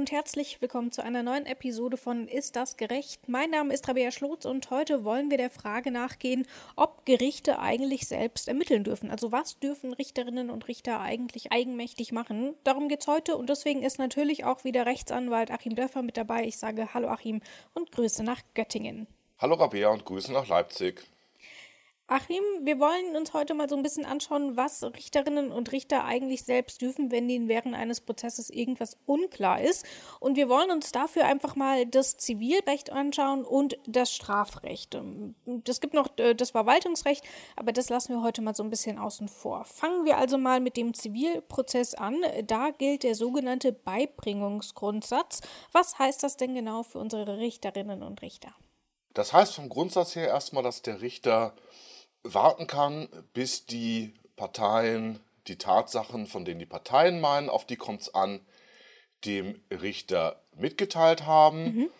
Und herzlich willkommen zu einer neuen Episode von Ist das gerecht? Mein Name ist Rabea Schlotz und heute wollen wir der Frage nachgehen, ob Gerichte eigentlich selbst ermitteln dürfen. Also was dürfen Richterinnen und Richter eigentlich eigenmächtig machen? Darum geht es heute und deswegen ist natürlich auch wieder Rechtsanwalt Achim Dörfer mit dabei. Ich sage Hallo Achim und Grüße nach Göttingen. Hallo Rabea und Grüße nach Leipzig. Achim, wir wollen uns heute mal so ein bisschen anschauen, was Richterinnen und Richter eigentlich selbst dürfen, wenn ihnen während eines Prozesses irgendwas unklar ist. Und wir wollen uns dafür einfach mal das Zivilrecht anschauen und das Strafrecht. Es gibt noch äh, das Verwaltungsrecht, aber das lassen wir heute mal so ein bisschen außen vor. Fangen wir also mal mit dem Zivilprozess an. Da gilt der sogenannte Beibringungsgrundsatz. Was heißt das denn genau für unsere Richterinnen und Richter? Das heißt vom Grundsatz her erstmal, dass der Richter warten kann, bis die Parteien die Tatsachen, von denen die Parteien meinen, auf die kommt es an, dem Richter mitgeteilt haben. Mhm.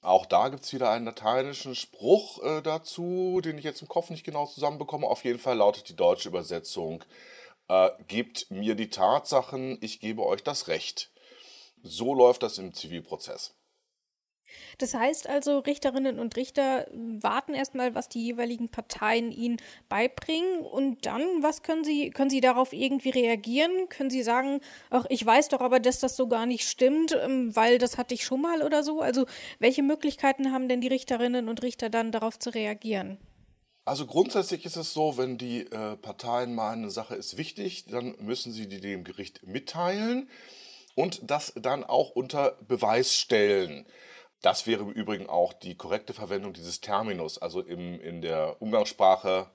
Auch da gibt es wieder einen lateinischen Spruch äh, dazu, den ich jetzt im Kopf nicht genau zusammenbekomme. Auf jeden Fall lautet die deutsche Übersetzung, äh, gebt mir die Tatsachen, ich gebe euch das Recht. So läuft das im Zivilprozess. Das heißt also, Richterinnen und Richter warten erstmal, was die jeweiligen Parteien ihnen beibringen und dann, was können sie, können sie darauf irgendwie reagieren? Können sie sagen, ach, ich weiß doch aber, dass das so gar nicht stimmt, ähm, weil das hatte ich schon mal oder so? Also, welche Möglichkeiten haben denn die Richterinnen und Richter dann darauf zu reagieren? Also grundsätzlich ist es so, wenn die äh, Parteien meinen, eine Sache ist wichtig, dann müssen sie die dem Gericht mitteilen und das dann auch unter Beweis stellen. Das wäre im Übrigen auch die korrekte Verwendung dieses Terminus. Also im, in der Umgangssprache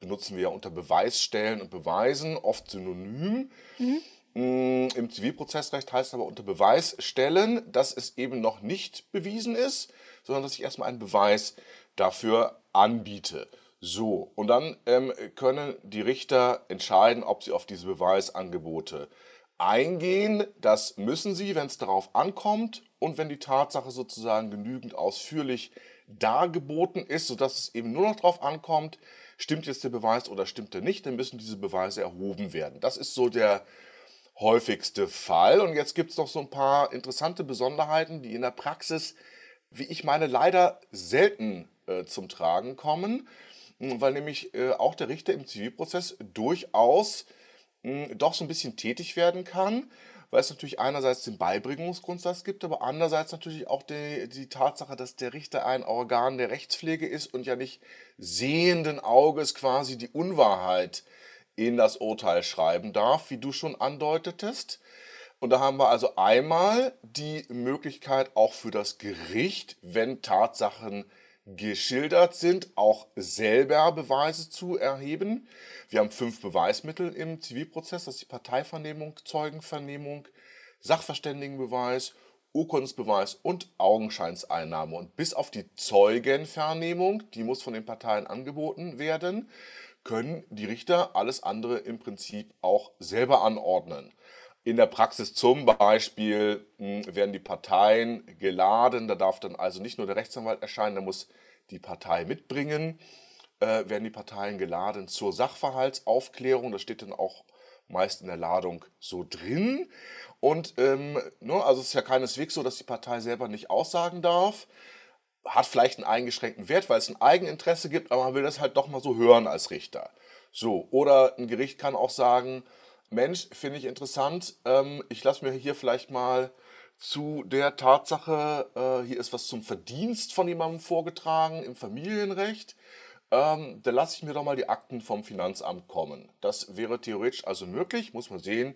benutzen wir ja unter Beweisstellen und Beweisen oft synonym. Mhm. Im Zivilprozessrecht heißt es aber unter Beweis stellen, dass es eben noch nicht bewiesen ist, sondern dass ich erstmal einen Beweis dafür anbiete. So, und dann ähm, können die Richter entscheiden, ob sie auf diese Beweisangebote eingehen. Das müssen sie, wenn es darauf ankommt und wenn die Tatsache sozusagen genügend ausführlich dargeboten ist, sodass es eben nur noch darauf ankommt, stimmt jetzt der Beweis oder stimmt er nicht, dann müssen diese Beweise erhoben werden. Das ist so der häufigste Fall. Und jetzt gibt es noch so ein paar interessante Besonderheiten, die in der Praxis, wie ich meine, leider selten äh, zum Tragen kommen, weil nämlich äh, auch der Richter im Zivilprozess durchaus mh, doch so ein bisschen tätig werden kann, weil es natürlich einerseits den Beibringungsgrundsatz gibt, aber andererseits natürlich auch die, die Tatsache, dass der Richter ein Organ der Rechtspflege ist und ja nicht sehenden Auges quasi die Unwahrheit in das Urteil schreiben darf, wie du schon andeutetest. Und da haben wir also einmal die Möglichkeit auch für das Gericht, wenn Tatsachen geschildert sind, auch selber Beweise zu erheben. Wir haben fünf Beweismittel im Zivilprozess, das ist die Parteivernehmung, Zeugenvernehmung, Sachverständigenbeweis, Urkundensbeweis und Augenscheinseinnahme. Und bis auf die Zeugenvernehmung, die muss von den Parteien angeboten werden, können die Richter alles andere im Prinzip auch selber anordnen. In der Praxis zum Beispiel hm, werden die Parteien geladen, da darf dann also nicht nur der Rechtsanwalt erscheinen, da muss die Partei mitbringen, äh, werden die Parteien geladen zur Sachverhaltsaufklärung, das steht dann auch meist in der Ladung so drin. Und ähm, ne, also es ist ja keineswegs so, dass die Partei selber nicht aussagen darf. Hat vielleicht einen eingeschränkten Wert, weil es ein Eigeninteresse gibt, aber man will das halt doch mal so hören als Richter. So, oder ein Gericht kann auch sagen, Mensch, finde ich interessant. Ähm, ich lasse mir hier vielleicht mal zu der Tatsache, äh, hier ist was zum Verdienst von jemandem vorgetragen im Familienrecht. Ähm, da lasse ich mir doch mal die Akten vom Finanzamt kommen. Das wäre theoretisch also möglich, muss man sehen,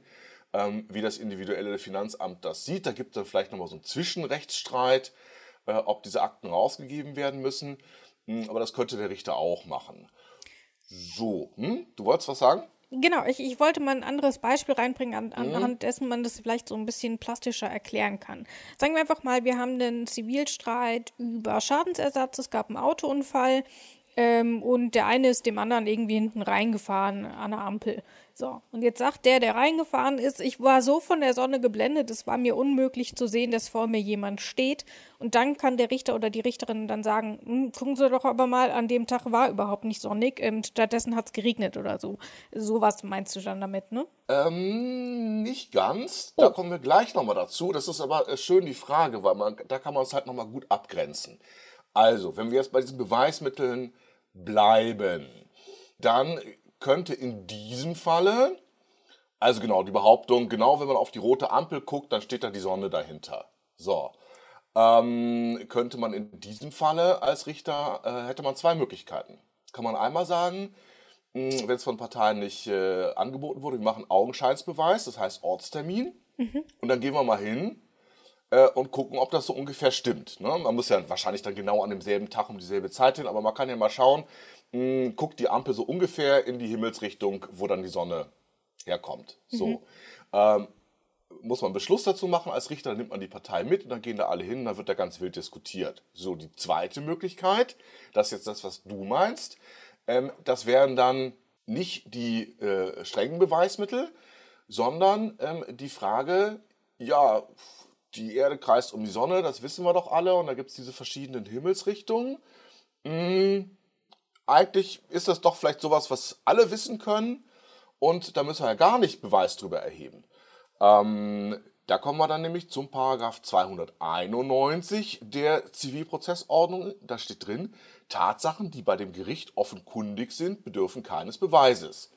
ähm, wie das individuelle Finanzamt das sieht. Da gibt es dann vielleicht nochmal so einen Zwischenrechtsstreit, äh, ob diese Akten rausgegeben werden müssen. Hm, aber das könnte der Richter auch machen. So, hm? du wolltest was sagen? Genau, ich, ich wollte mal ein anderes Beispiel reinbringen, an, mhm. anhand dessen man das vielleicht so ein bisschen plastischer erklären kann. Sagen wir einfach mal, wir haben einen Zivilstreit über Schadensersatz, es gab einen Autounfall ähm, und der eine ist dem anderen irgendwie hinten reingefahren an der Ampel. So, und jetzt sagt der, der reingefahren ist, ich war so von der Sonne geblendet, es war mir unmöglich zu sehen, dass vor mir jemand steht. Und dann kann der Richter oder die Richterin dann sagen, hm, gucken Sie doch aber mal, an dem Tag war überhaupt nicht sonnig, und stattdessen hat es geregnet oder so. Sowas meinst du dann damit, ne? Ähm, nicht ganz. Da Oh. kommen wir gleich nochmal dazu. Das ist aber äh, schön die Frage, weil man, da kann man es halt nochmal gut abgrenzen. Also, wenn wir jetzt bei diesen Beweismitteln bleiben, dann könnte in diesem Falle, also genau, die Behauptung, genau wenn man auf die rote Ampel guckt, dann steht da die Sonne dahinter. So. Ähm, könnte man in diesem Falle als Richter, äh, hätte man zwei Möglichkeiten. Kann man einmal sagen, mh, wenn es von Parteien nicht äh, angeboten wurde, wir machen Augenscheinsbeweis, das heißt Ortstermin. Und dann gehen wir mal hin äh, und gucken, ob das so ungefähr stimmt. Ne? Man muss ja wahrscheinlich dann genau an demselben Tag um dieselbe Zeit hin, aber man kann ja mal schauen, mh, guckt die Ampel so ungefähr in die Himmelsrichtung, wo dann die Sonne herkommt. So. Ähm, muss man Beschluss dazu machen als Richter, dann nimmt man die Partei mit und dann gehen da alle hin und dann wird da ganz wild diskutiert. So, die zweite Möglichkeit, das ist jetzt das, was du meinst, ähm, das wären dann nicht die äh, strengen Beweismittel, sondern ähm, die Frage, ja, die Erde kreist um die Sonne, das wissen wir doch alle und da gibt es diese verschiedenen Himmelsrichtungen. Hm, eigentlich ist das doch vielleicht sowas, was alle wissen können und da müssen wir ja gar nicht Beweis drüber erheben. Ähm, da kommen wir dann nämlich zum Paragraph 291 der Zivilprozessordnung. Da steht drin, Tatsachen, die bei dem Gericht offenkundig sind, bedürfen keines Beweises.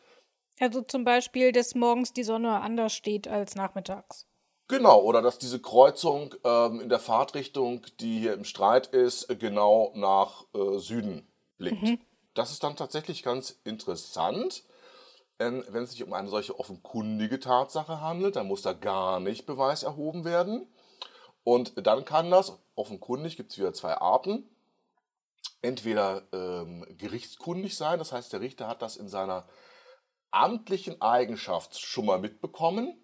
Also zum Beispiel, dass morgens die Sonne anders steht als nachmittags. Genau, oder dass diese Kreuzung ähm, in der Fahrtrichtung, die hier im Streit ist, genau nach äh, Süden blickt. Das ist dann tatsächlich ganz interessant. Ähm, wenn es sich um eine solche offenkundige Tatsache handelt, dann muss da gar nicht Beweis erhoben werden. Und dann kann das, offenkundig gibt es wieder zwei Arten, entweder ähm, gerichtskundig sein, das heißt, der Richter hat das in seiner amtlichen Eigenschaft schon mal mitbekommen,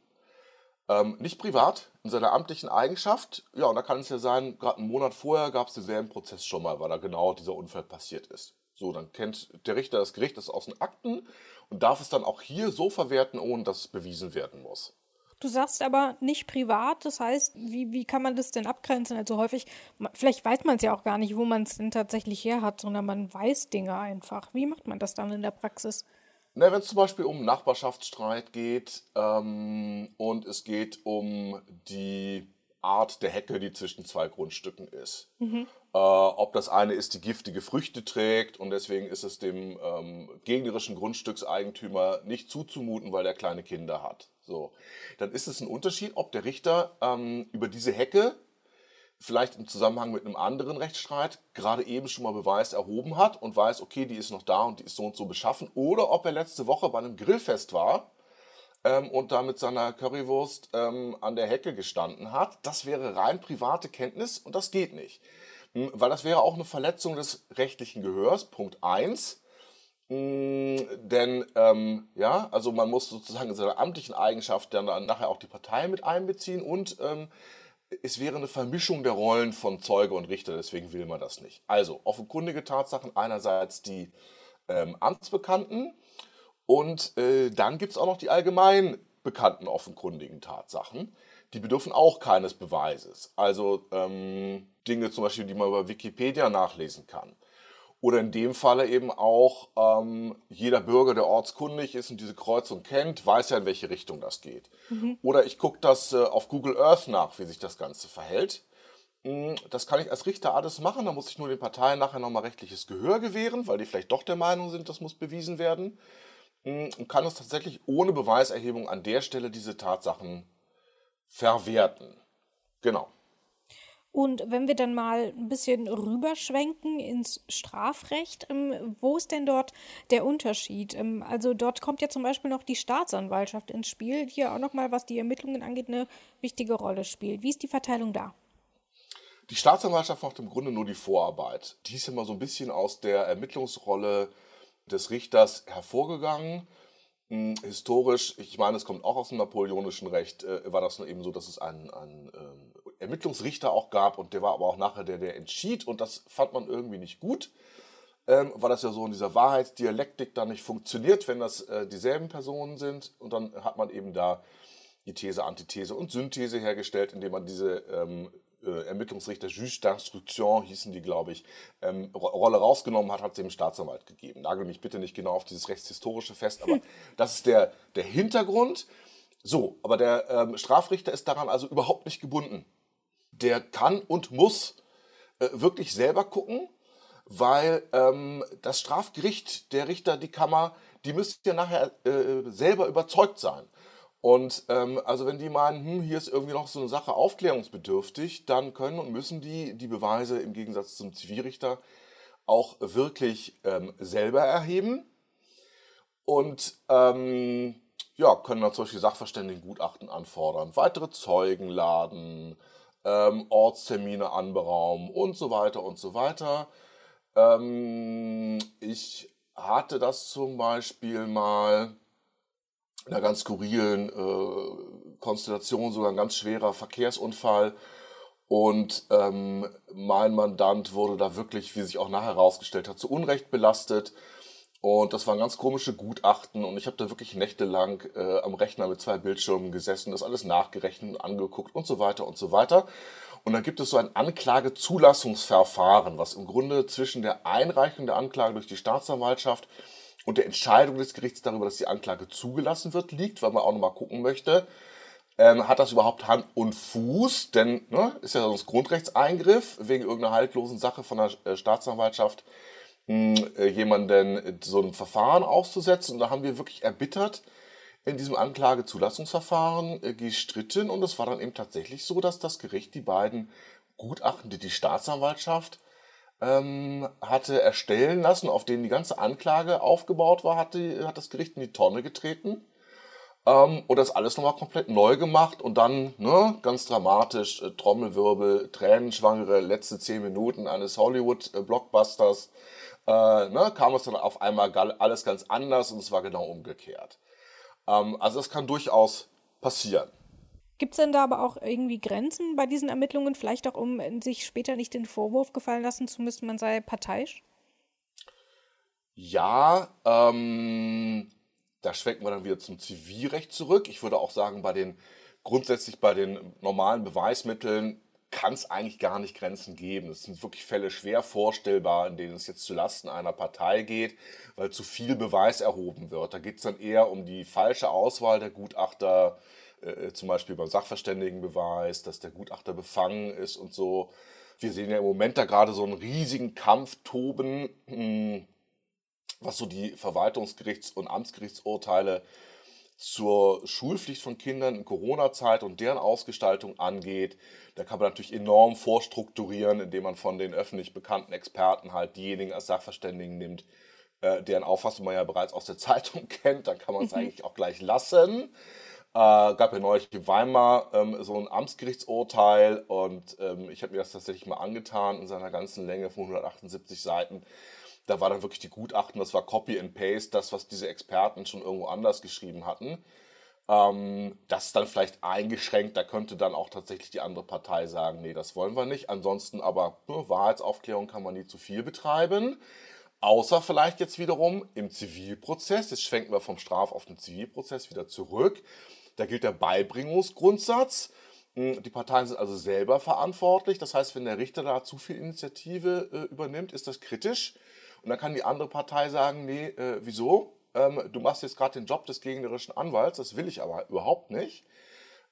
ähm, nicht privat, in seiner amtlichen Eigenschaft. Ja, und da kann es ja sein, gerade einen Monat vorher gab es denselben Prozess schon mal, weil da genau dieser Unfall passiert ist. So, dann kennt der Richter das Gericht das aus den Akten und darf es dann auch hier so verwerten, ohne dass es bewiesen werden muss. Du sagst aber nicht privat, das heißt, wie, wie kann man das denn abgrenzen? Also häufig, vielleicht weiß man es ja auch gar nicht, wo man es denn tatsächlich her hat, sondern man weiß Dinge einfach. Wie macht man das dann in der Praxis? Na, wenn es zum Beispiel um Nachbarschaftsstreit geht ähm, und es geht um die Art der Hecke, die zwischen zwei Grundstücken ist. Äh, ob das eine ist, die giftige Früchte trägt und deswegen ist es dem ähm, gegnerischen Grundstückseigentümer nicht zuzumuten, weil er kleine Kinder hat. So, dann ist es ein Unterschied, ob der Richter ähm, über diese Hecke vielleicht im Zusammenhang mit einem anderen Rechtsstreit gerade eben schon mal Beweis erhoben hat und weiß, okay, die ist noch da und die ist so und so beschaffen, oder ob er letzte Woche bei einem Grillfest war ähm, und da mit seiner Currywurst ähm, an der Hecke gestanden hat. Das wäre rein private Kenntnis und das geht nicht. Weil das wäre auch eine Verletzung des rechtlichen Gehörs, Punkt 1. Denn, ähm, ja, also man muss sozusagen in seiner amtlichen Eigenschaft dann, dann nachher auch die Partei mit einbeziehen und ähm, es wäre eine Vermischung der Rollen von Zeuge und Richter, deswegen will man das nicht. Also offenkundige Tatsachen, einerseits die ähm, Amtsbekannten und äh, dann gibt es auch noch die allgemein bekannten offenkundigen Tatsachen. Die bedürfen auch keines Beweises. Also ähm, Dinge zum Beispiel, die man über Wikipedia nachlesen kann. Oder in dem Falle eben auch ähm, jeder Bürger, der ortskundig ist und diese Kreuzung kennt, weiß ja, in welche Richtung das geht. Oder ich gucke das äh, auf Google Earth nach, wie sich das Ganze verhält. Mm, Das kann ich als Richter alles machen, da muss ich nur den Parteien nachher nochmal rechtliches Gehör gewähren, weil die vielleicht doch der Meinung sind, das muss bewiesen werden. Mm, Und kann es tatsächlich ohne Beweiserhebung an der Stelle diese Tatsachen verwerten. Genau. Und wenn wir dann mal ein bisschen rüberschwenken ins Strafrecht, ähm, wo ist denn dort der Unterschied? Ähm, also dort kommt ja zum Beispiel noch die Staatsanwaltschaft ins Spiel, die ja auch nochmal, was die Ermittlungen angeht, eine wichtige Rolle spielt. Wie ist die Verteilung da? Die Staatsanwaltschaft macht im Grunde nur die Vorarbeit. Die ist immer so ein bisschen aus der Ermittlungsrolle des Richters hervorgegangen. Hm, Historisch, ich meine, es kommt auch aus dem napoleonischen Recht, äh, war das nur eben so, dass es einen, einen ähm, Ermittlungsrichter auch gab und der war aber auch nachher der, der entschied und das fand man irgendwie nicht gut. ähm, weil das ja so in dieser Wahrheitsdialektik dann nicht funktioniert, wenn das äh, dieselben Personen sind. Und dann hat man eben da die These, Antithese und Synthese hergestellt, indem man diese ähm, äh, Ermittlungsrichter, Juge d'Instruction hießen die, glaube ich, ähm, Rolle rausgenommen hat, hat sie dem Staatsanwalt gegeben. Nagel mich bitte nicht genau auf dieses rechtshistorische fest, aber das ist der, der Hintergrund. So, aber der ähm, Strafrichter ist daran also überhaupt nicht gebunden. Der kann und muss äh, wirklich selber gucken, weil ähm, das Strafgericht, der Richter, die Kammer, die müsste ja nachher äh, selber überzeugt sein. Und ähm, also wenn die meinen, hm, hier ist irgendwie noch so eine Sache aufklärungsbedürftig, dann können und müssen die die Beweise im Gegensatz zum Zivilrichter auch wirklich ähm, selber erheben und ähm, ja, können dann solche Sachverständigengutachten anfordern, weitere Zeugen laden, ähm, Ortstermine anberaumen und so weiter und so weiter. Ähm, ich hatte das zum Beispiel mal einer ganz skurrilen äh, Konstellation, sogar ein ganz schwerer Verkehrsunfall. Und ähm, mein Mandant wurde da wirklich, wie sich auch nachher herausgestellt hat, zu Unrecht belastet. Und das waren ganz komische Gutachten und ich habe da wirklich nächtelang äh, am Rechner mit zwei Bildschirmen gesessen, das alles nachgerechnet und angeguckt und so weiter und so weiter. Und dann gibt es so ein Anklagezulassungsverfahren, was im Grunde zwischen der Einreichung der Anklage durch die Staatsanwaltschaft und der Entscheidung des Gerichts darüber, dass die Anklage zugelassen wird, liegt, weil man auch nochmal gucken möchte, ähm, hat das überhaupt Hand und Fuß? Denn ne, ist ja sonst Grundrechtseingriff wegen irgendeiner haltlosen Sache von der äh, Staatsanwaltschaft mh, hm, äh, jemanden so ein Verfahren auszusetzen. Und da haben wir wirklich erbittert in diesem Anklagezulassungsverfahren äh, gestritten. Und es war dann eben tatsächlich so, dass das Gericht die beiden Gutachten, die die Staatsanwaltschaft ähm, hatte erstellen lassen, auf denen die ganze Anklage aufgebaut war, hat, die, hat das Gericht in die Tonne getreten ähm, und das alles nochmal komplett neu gemacht und dann ne, ganz dramatisch äh, Trommelwirbel, tränenschwangere letzte zehn Minuten eines Hollywood-Blockbusters äh, ne, kam es dann auf einmal alles ganz anders und es war genau umgekehrt. Ähm, also das kann durchaus passieren. Gibt es denn da aber auch irgendwie Grenzen bei diesen Ermittlungen, vielleicht auch um sich später nicht den Vorwurf gefallen lassen zu müssen, man sei parteiisch? Ja, ähm, da schwenken wir dann wieder zum Zivilrecht zurück. Ich würde auch sagen, bei den grundsätzlich bei den normalen Beweismitteln kann es eigentlich gar nicht Grenzen geben. Es sind wirklich Fälle schwer vorstellbar, in denen es jetzt zu Lasten einer Partei geht, weil zu viel Beweis erhoben wird. Da geht es dann eher um die falsche Auswahl der Gutachter, äh, zum Beispiel beim Sachverständigenbeweis, dass der Gutachter befangen ist und so. Wir sehen ja im Moment da gerade so einen riesigen Kampf toben, hm, was so die Verwaltungsgerichts- und Amtsgerichtsurteile zur Schulpflicht von Kindern in Corona-Zeit und deren Ausgestaltung angeht. Da kann man natürlich enorm vorstrukturieren, indem man von den öffentlich bekannten Experten halt diejenigen als Sachverständigen nimmt, äh, deren Auffassung man ja bereits aus der Zeitung kennt. Dann kann man es mhm. eigentlich auch gleich lassen. Äh, gab ja neulich in Weimar ähm, so ein Amtsgerichtsurteil und ähm, ich habe mir das tatsächlich mal angetan in seiner ganzen Länge von 178 Seiten. Da war dann wirklich die Gutachten, das war Copy and Paste, das, was diese Experten schon irgendwo anders geschrieben hatten. Ähm, das ist dann vielleicht eingeschränkt, da könnte dann auch tatsächlich die andere Partei sagen, nee, das wollen wir nicht. Ansonsten aber ne, Wahrheitsaufklärung kann man nie zu viel betreiben. Außer vielleicht jetzt wiederum im Zivilprozess. Jetzt schwenken wir vom Straf- auf den Zivilprozess wieder zurück. Da gilt der Beibringungsgrundsatz. Hm, die Parteien sind also selber verantwortlich. Das heißt, wenn der Richter da zu viel Initiative äh, übernimmt, ist das kritisch. Und dann kann die andere Partei sagen, nee, äh, wieso? Ähm, du machst jetzt gerade den Job des gegnerischen Anwalts, das will ich aber überhaupt nicht.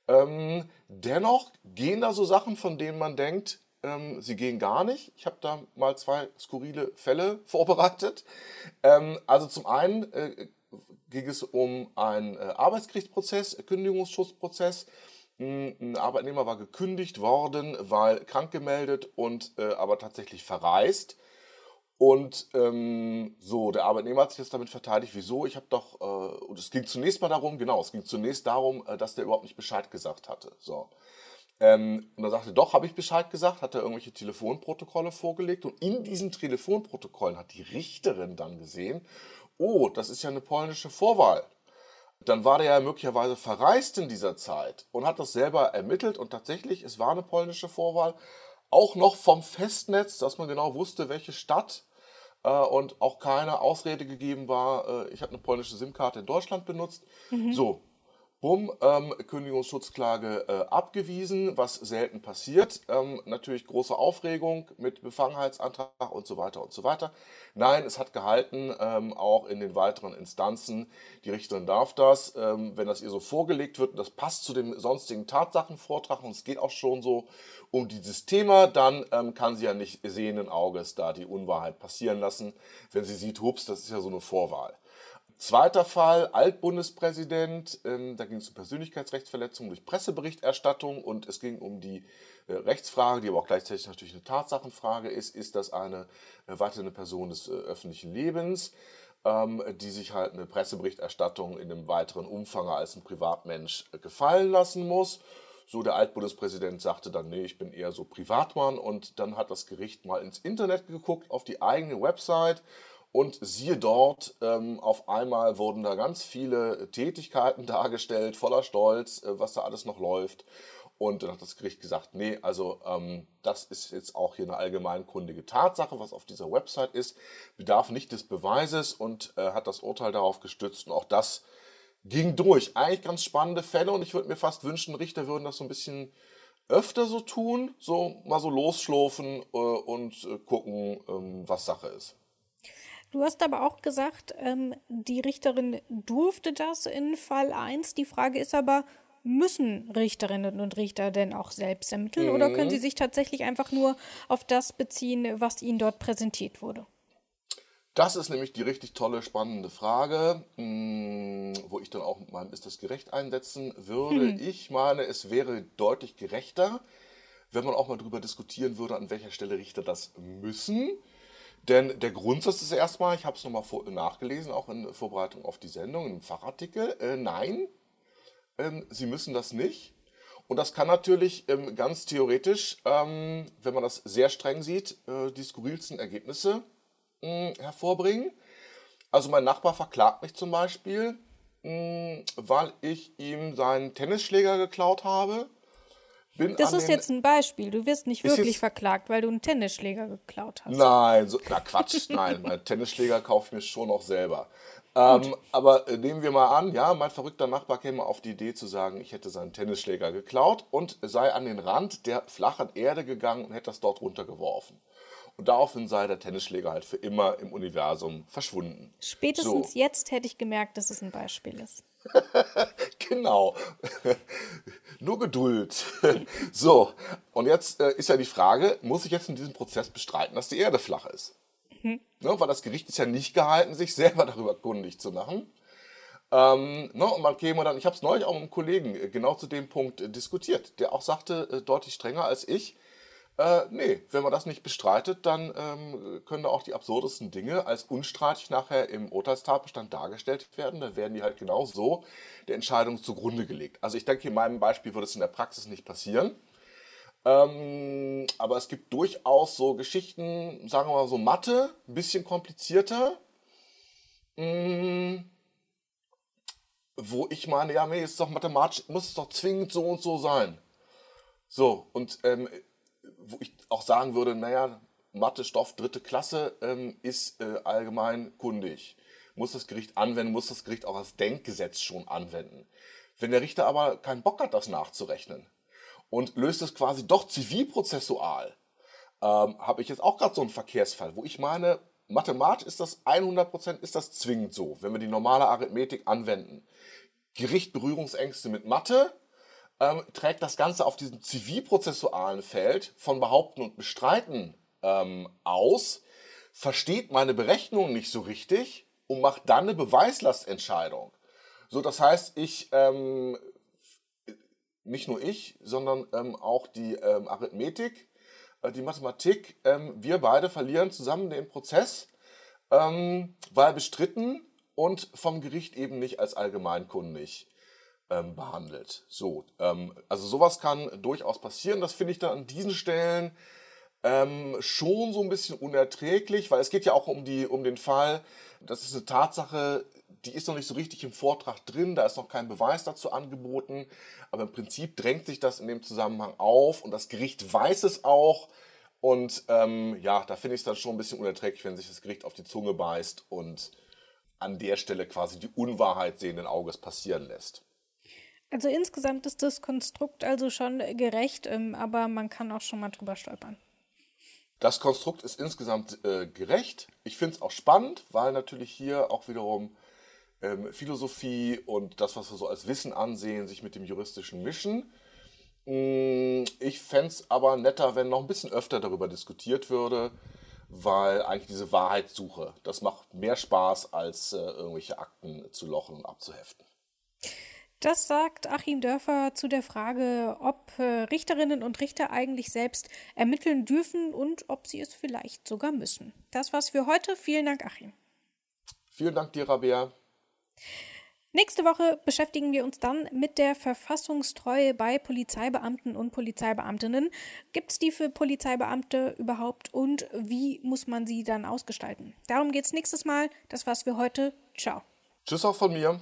Ähm, dennoch gehen da so Sachen, von denen man denkt, ähm, sie gehen gar nicht. Ich habe da mal zwei skurrile Fälle vorbereitet. Ähm, also zum einen äh, ging es um einen äh, Arbeitsgerichtsprozess, Kündigungsschutzprozess. Hm, ein Arbeitnehmer war gekündigt worden, weil krank gemeldet und äh, aber tatsächlich verreist. Und ähm, so, der Arbeitnehmer hat sich jetzt damit verteidigt, wieso? Ich habe doch, äh, und es ging zunächst mal darum, genau, es ging zunächst darum, äh, dass der überhaupt nicht Bescheid gesagt hatte. So. Ähm, und er sagte, doch, habe ich Bescheid gesagt, hat er irgendwelche Telefonprotokolle vorgelegt und in diesen Telefonprotokollen hat die Richterin dann gesehen, oh, das ist ja eine polnische Vorwahl. Dann war der ja möglicherweise verreist in dieser Zeit und hat das selber ermittelt und tatsächlich, es war eine polnische Vorwahl, auch noch vom Festnetz, dass man genau wusste, welche Stadt. äh, und auch keine Ausrede gegeben war, äh, ich habe eine polnische SIM-Karte in Deutschland benutzt. Mhm. So, Bumm, ähm, Kündigungsschutzklage äh, abgewiesen, was selten passiert. Ähm, natürlich große Aufregung mit Befangenheitsantrag und so weiter und so weiter. Nein, es hat gehalten, ähm, auch in den weiteren Instanzen. Die Richterin darf das, ähm, wenn das ihr so vorgelegt wird, und das passt zu dem sonstigen Tatsachenvortrag und es geht auch schon so um dieses Thema, dann ähm, kann sie ja nicht sehenden Auges da die Unwahrheit passieren lassen. Wenn sie sieht, hups, das ist ja so eine Vorwahl. Zweiter Fall, Altbundespräsident, ähm, da ging es um Persönlichkeitsrechtsverletzung durch Presseberichterstattung und es ging um die äh, Rechtsfrage, die aber auch gleichzeitig natürlich eine Tatsachenfrage ist, ist das eine äh, weiterende Person des äh, öffentlichen Lebens, ähm, die sich halt eine Presseberichterstattung in einem weiteren Umfang als ein Privatmensch äh, gefallen lassen muss. So, der Altbundespräsident sagte dann, nee, ich bin eher so Privatmann. Und dann hat das Gericht mal ins Internet geguckt, auf die eigene Website und siehe dort, ähm, auf einmal wurden da ganz viele Tätigkeiten dargestellt, voller Stolz, äh, was da alles noch läuft. Und dann hat das Gericht gesagt, nee, also ähm, das ist jetzt auch hier eine allgemeinkundige Tatsache, was auf dieser Website ist, bedarf nicht des Beweises und äh, hat das Urteil darauf gestützt. Und auch das ging durch. Eigentlich ganz spannende Fälle und ich würde mir fast wünschen, Richter würden das so ein bisschen öfter so tun, so mal so losschlofen äh, und äh, gucken, ähm, was Sache ist. Du hast aber auch gesagt, ähm, die Richterin durfte das in Fall 1. Die Frage ist aber, müssen Richterinnen und Richter denn auch selbst ermitteln mhm. oder können sie sich tatsächlich einfach nur auf das beziehen, was ihnen dort präsentiert wurde? Das ist nämlich die richtig tolle, spannende Frage, hm, wo ich dann auch mit meinem Ist das gerecht einsetzen würde. Hm. Ich meine, es wäre deutlich gerechter, wenn man auch mal darüber diskutieren würde, an welcher Stelle Richter das müssen. Denn der Grundsatz ist erstmal, ich habe es nochmal nachgelesen, auch in Vorbereitung auf die Sendung, im Fachartikel, äh, nein, ähm, Sie müssen das nicht. Und das kann natürlich ähm, ganz theoretisch, ähm, wenn man das sehr streng sieht, äh, die skurrilsten Ergebnisse mh, hm, hervorbringen. Also mein Nachbar verklagt mich zum Beispiel, mh, hm, weil ich ihm seinen Tennisschläger geklaut habe bin das ist jetzt ein Beispiel. Du wirst nicht wirklich verklagt, weil du einen Tennisschläger geklaut hast. Nein, so, na Quatsch, nein. Mein Tennisschläger kaufe ich mir schon noch selber. Ähm, aber äh, nehmen wir mal an, ja, mein verrückter Nachbar käme auf die Idee zu sagen, ich hätte seinen Tennisschläger geklaut und sei an den Rand der flachen Erde gegangen und hätte das dort runtergeworfen. Und daraufhin sei der Tennisschläger halt für immer im Universum verschwunden. Spätestens so. jetzt hätte ich gemerkt, dass es ein Beispiel ist. genau. Nur Geduld. so, und jetzt äh, ist ja die Frage, muss ich jetzt in diesem Prozess bestreiten, dass die Erde flach ist? Mhm. Ne, weil das Gericht ist ja nicht gehalten, sich selber darüber kundig zu machen. Ähm, ne, und man käme dann, ich habe es neulich auch mit einem Kollegen äh, genau zu dem Punkt äh, diskutiert, der auch sagte, äh, deutlich strenger als ich, äh, nee, wenn man das nicht bestreitet, dann ähm, können da auch die absurdesten Dinge als unstreitig nachher im Urteilstatbestand dargestellt werden. Da werden die halt genau so der Entscheidung zugrunde gelegt. Also ich denke, in meinem Beispiel würde es in der Praxis nicht passieren. Ähm, aber es gibt durchaus so Geschichten, sagen wir mal so Mathe, ein bisschen komplizierter. Mh, mm, wo ich meine, ja, nee, ist doch mathematisch, muss es doch zwingend so und so sein. So, und ähm, wo ich auch sagen würde, naja, Mathe-Stoff dritte Klasse ähm, ist äh, allgemein kundig. Muss das Gericht anwenden, muss das Gericht auch das Denkgesetz schon anwenden. Wenn der Richter aber keinen Bock hat, das nachzurechnen und löst es quasi doch zivilprozessual, ähm, habe ich jetzt auch gerade so einen Verkehrsfall, wo ich meine, mathematisch ist das 100% ist das zwingend so, wenn wir die normale Arithmetik anwenden. Gericht Berührungsängste mit Mathe, ähm, trägt das Ganze auf diesem zivilprozessualen Feld von Behaupten und Bestreiten ähm, aus, versteht meine Berechnung nicht so richtig und macht dann eine Beweislastentscheidung. So, das heißt, ich, ähm, nicht nur ich, sondern ähm, auch die ähm, Arithmetik, äh, die Mathematik, ähm, wir beide verlieren zusammen den Prozess, weil bestritten und vom Gericht eben nicht als allgemeinkundig ähm, behandelt. So, ähm, also sowas kann durchaus passieren. Das finde ich dann an diesen Stellen ähm, schon so ein bisschen unerträglich, weil es geht ja auch um, die, um den Fall, das ist eine Tatsache, die ist noch nicht so richtig im Vortrag drin, da ist noch kein Beweis dazu angeboten, aber im Prinzip drängt sich das in dem Zusammenhang auf und das Gericht weiß es auch Und ähm, ja, da finde ich es dann schon ein bisschen unerträglich, wenn sich das Gericht auf die Zunge beißt und an der Stelle quasi die Unwahrheit sehenden Auges passieren lässt. Also insgesamt ist das Konstrukt also schon gerecht, ähm, aber man kann auch schon mal drüber stolpern. Das Konstrukt ist insgesamt äh, gerecht. Ich finde es auch spannend, weil natürlich hier auch wiederum ähm, Philosophie und das, was wir so als Wissen ansehen, sich mit dem Juristischen mischen. Mm, ich fände es aber netter, wenn noch ein bisschen öfter darüber diskutiert würde, weil eigentlich diese Wahrheitssuche, das macht mehr Spaß, als äh, irgendwelche Akten zu lochen und abzuheften. Das sagt Achim Dörfer zu der Frage, ob äh, Richterinnen und Richter eigentlich selbst ermitteln dürfen und ob sie es vielleicht sogar müssen. Das war's für heute. Vielen Dank, Achim. Vielen Dank dir, Rabea. Nächste Woche beschäftigen wir uns dann mit der Verfassungstreue bei Polizeibeamten und Polizeibeamtinnen. Gibt es die für Polizeibeamte überhaupt und wie muss man sie dann ausgestalten? Darum geht es nächstes Mal. Das war's für heute. Ciao. Tschüss auch von mir.